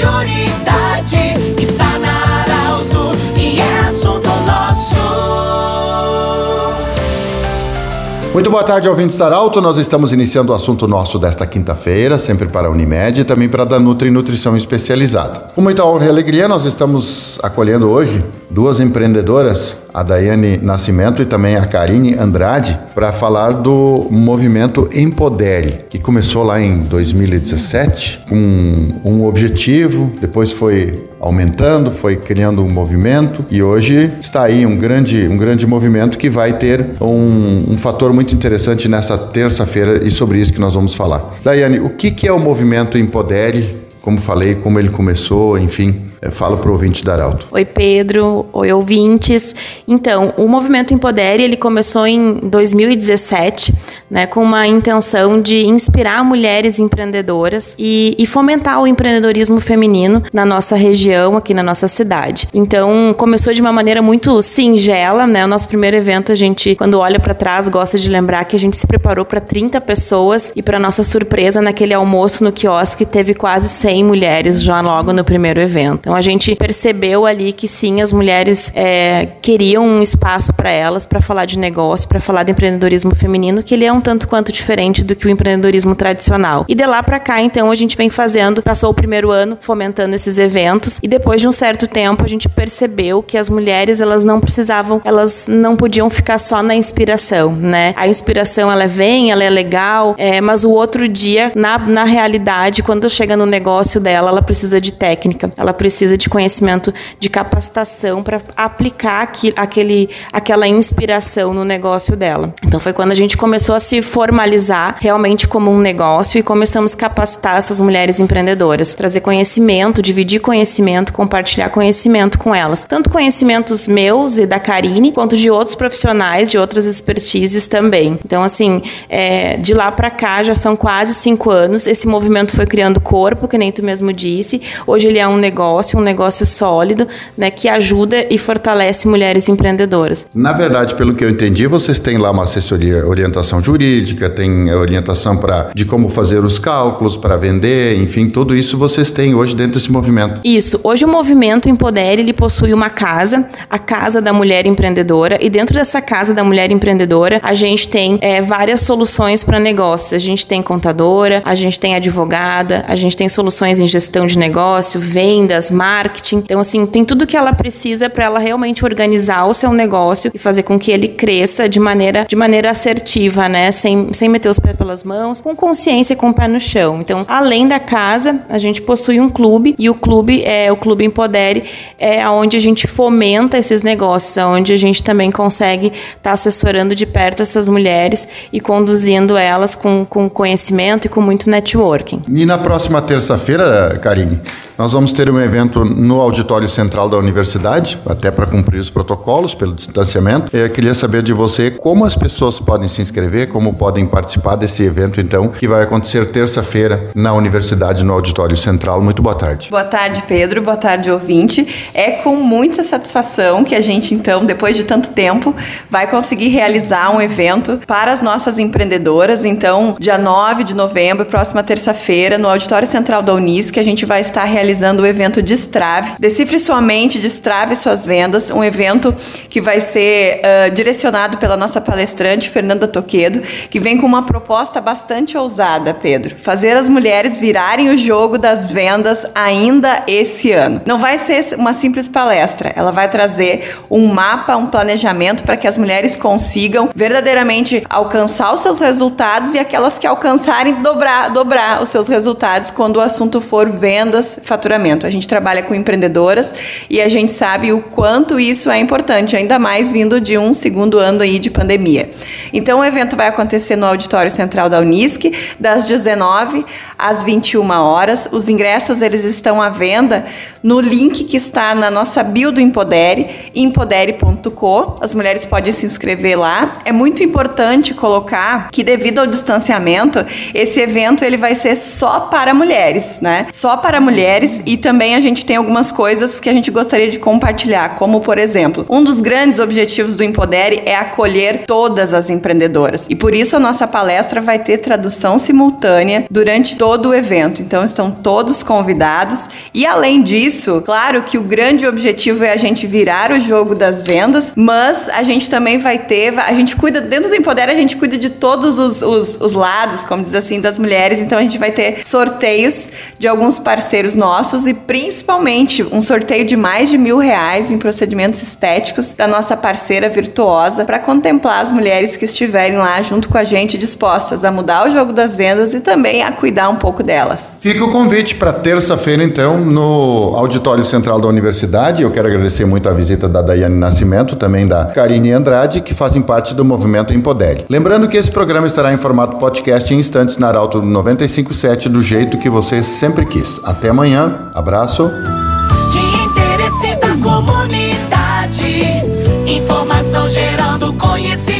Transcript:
prioridade está na Arauto e é assunto nosso. Muito boa tarde, ouvintes da Arauto. Nós estamos iniciando o assunto nosso desta quinta-feira, sempre para a Unimed e também para a Danutri Nutrição Especializada. Com muita honra e alegria, nós estamos acolhendo hoje duas empreendedoras, a Daiane Nascimento e também a Karine Andrade, para falar do movimento Empodere, que começou lá em 2017 com um objetivo, depois foi aumentando, foi criando um movimento e hoje está aí um grande, um grande movimento que vai ter um, um fator muito interessante nessa terça-feira e sobre isso que nós vamos falar. Daiane, o que, que é o movimento Empodere? Como falei, como ele começou, enfim, Fala para o ouvinte da Arauto. Oi, Pedro. Oi, ouvintes. Então, o Movimento Empodere, ele começou em 2017, né, com uma intenção de inspirar mulheres empreendedoras e, e, fomentar o empreendedorismo feminino na nossa região, aqui na nossa cidade. Então, começou de uma maneira muito singela, né? O nosso primeiro evento, a gente, quando olha para trás, gosta de lembrar que a gente se preparou para 30 pessoas e, para nossa surpresa, naquele almoço no quiosque, teve quase 100 mulheres já logo no primeiro evento. Então a gente percebeu ali que sim, as mulheres é, queriam um espaço para elas para falar de negócio, para falar de empreendedorismo feminino, que ele é um tanto quanto diferente do que o empreendedorismo tradicional. E de lá para cá, então, a gente vem fazendo, passou o primeiro ano fomentando esses eventos e depois de um certo tempo a gente percebeu que as mulheres elas não precisavam, elas não podiam ficar só na inspiração, né? A inspiração ela vem, ela é legal, é, mas o outro dia, na, na realidade, quando chega no negócio dela, ela precisa de técnica, ela precisa precisa de conhecimento de capacitação para aplicar aqui, aquele, aquela inspiração no negócio dela. Então foi quando a gente começou a se formalizar realmente como um negócio e começamos a capacitar essas mulheres empreendedoras, trazer conhecimento, dividir conhecimento, compartilhar conhecimento com elas, tanto conhecimentos meus e da Karine, quanto de outros profissionais, de outras expertises também. Então assim, é, de lá para cá já são quase cinco anos. Esse movimento foi criando corpo, que nem tu mesmo disse. Hoje ele é um negócio negócio, um negócio sólido, né, que ajuda e fortalece mulheres empreendedoras. Na verdade, pelo que eu entendi, vocês têm lá uma assessoria, orientação jurídica, tem orientação para de como fazer os cálculos para vender, enfim, tudo isso vocês têm hoje dentro desse movimento. Isso. Hoje o movimento Empodere, ele possui uma casa, a Casa da Mulher Empreendedora, e dentro dessa Casa da Mulher Empreendedora, a gente tem é, várias soluções para negócios. A gente tem contadora, a gente tem advogada, a gente tem soluções em gestão de negócio, vendas, marketing. Então, assim, tem tudo que ela precisa para ela realmente organizar o seu negócio e fazer com que ele cresça de maneira, de maneira assertiva, né? Sem, sem meter os pés pelas mãos, com consciência e com o pé no chão. Então, além da casa, a gente possui um clube e o clube é o Clube Empodere, é onde a gente fomenta esses negócios, onde a gente também consegue estar tá assessorando de perto essas mulheres e conduzindo elas com, com conhecimento e com muito networking. E na próxima terça-feira, Karine, nós vamos ter um evento no auditório central da universidade, até para cumprir os protocolos pelo distanciamento. Eu queria saber de você como as pessoas podem se inscrever, como podem participar desse evento, então, que vai acontecer terça-feira na universidade, no auditório central. Muito boa tarde. Boa tarde, Pedro. Boa tarde, ouvinte. É com muita satisfação que a gente, então, depois de tanto tempo, vai conseguir realizar um evento para as nossas empreendedoras. Então, dia 9 de novembro, próxima terça-feira, no auditório central da Unis, que a gente vai estar realizando o evento Destrave. Decifre sua mente, destrave suas vendas, um evento que vai ser uh, direcionado pela nossa palestrante Fernanda Toquedo, que vem com uma proposta bastante ousada, Pedro. Fazer as mulheres virarem o jogo das vendas ainda esse ano. Não vai ser uma simples palestra, ela vai trazer um mapa, um planejamento para que as mulheres consigam verdadeiramente alcançar os seus resultados e aquelas que alcançarem dobrar, dobrar os seus resultados quando o assunto for vendas, faturamento. A gente trabalha com empreendedoras e a gente sabe o quanto isso é importante, ainda mais vindo de um segundo ano aí de pandemia. Então o evento vai acontecer no auditório central da Unisc, das 19 às 21 horas. Os ingressos eles estão à venda no link que está na nossa bio do Empodere, empodere.co. As mulheres podem se inscrever lá. É muito importante colocar que devido ao distanciamento, esse evento ele vai ser só para mulheres, né? Só para mulheres e também a gente tem algumas coisas que a gente gostaria de compartilhar, como por exemplo, um dos grandes objetivos do Empodere é acolher todas as empreendedoras. E por isso a nossa palestra vai ter tradução simultânea durante todo o evento. Então estão todos convidados. E além disso, claro que o grande objetivo é a gente virar o jogo das vendas, mas a gente também vai ter, a gente cuida, dentro do Empodere, a gente cuida de todos os, os, os lados, como diz assim, das mulheres. Então a gente vai ter sorteios de alguns parceiros nossos e principalmente um sorteio de mais de mil reais em procedimentos estéticos da nossa parceira virtuosa para contemplar as mulheres que estiverem lá junto com a gente dispostas a mudar o jogo das vendas e também a cuidar um pouco delas. Fica o convite para terça-feira, então, no Auditório Central da Universidade. Eu quero agradecer muito a visita da Daiane Nascimento, também da Karine Andrade, que fazem parte do movimento Empodere. Lembrando que esse programa estará em formato podcast em instantes na Arauto 957, do jeito que você sempre quis. Até amanhã, abraço. De interesse da comunidade, informação gerando conhecimento.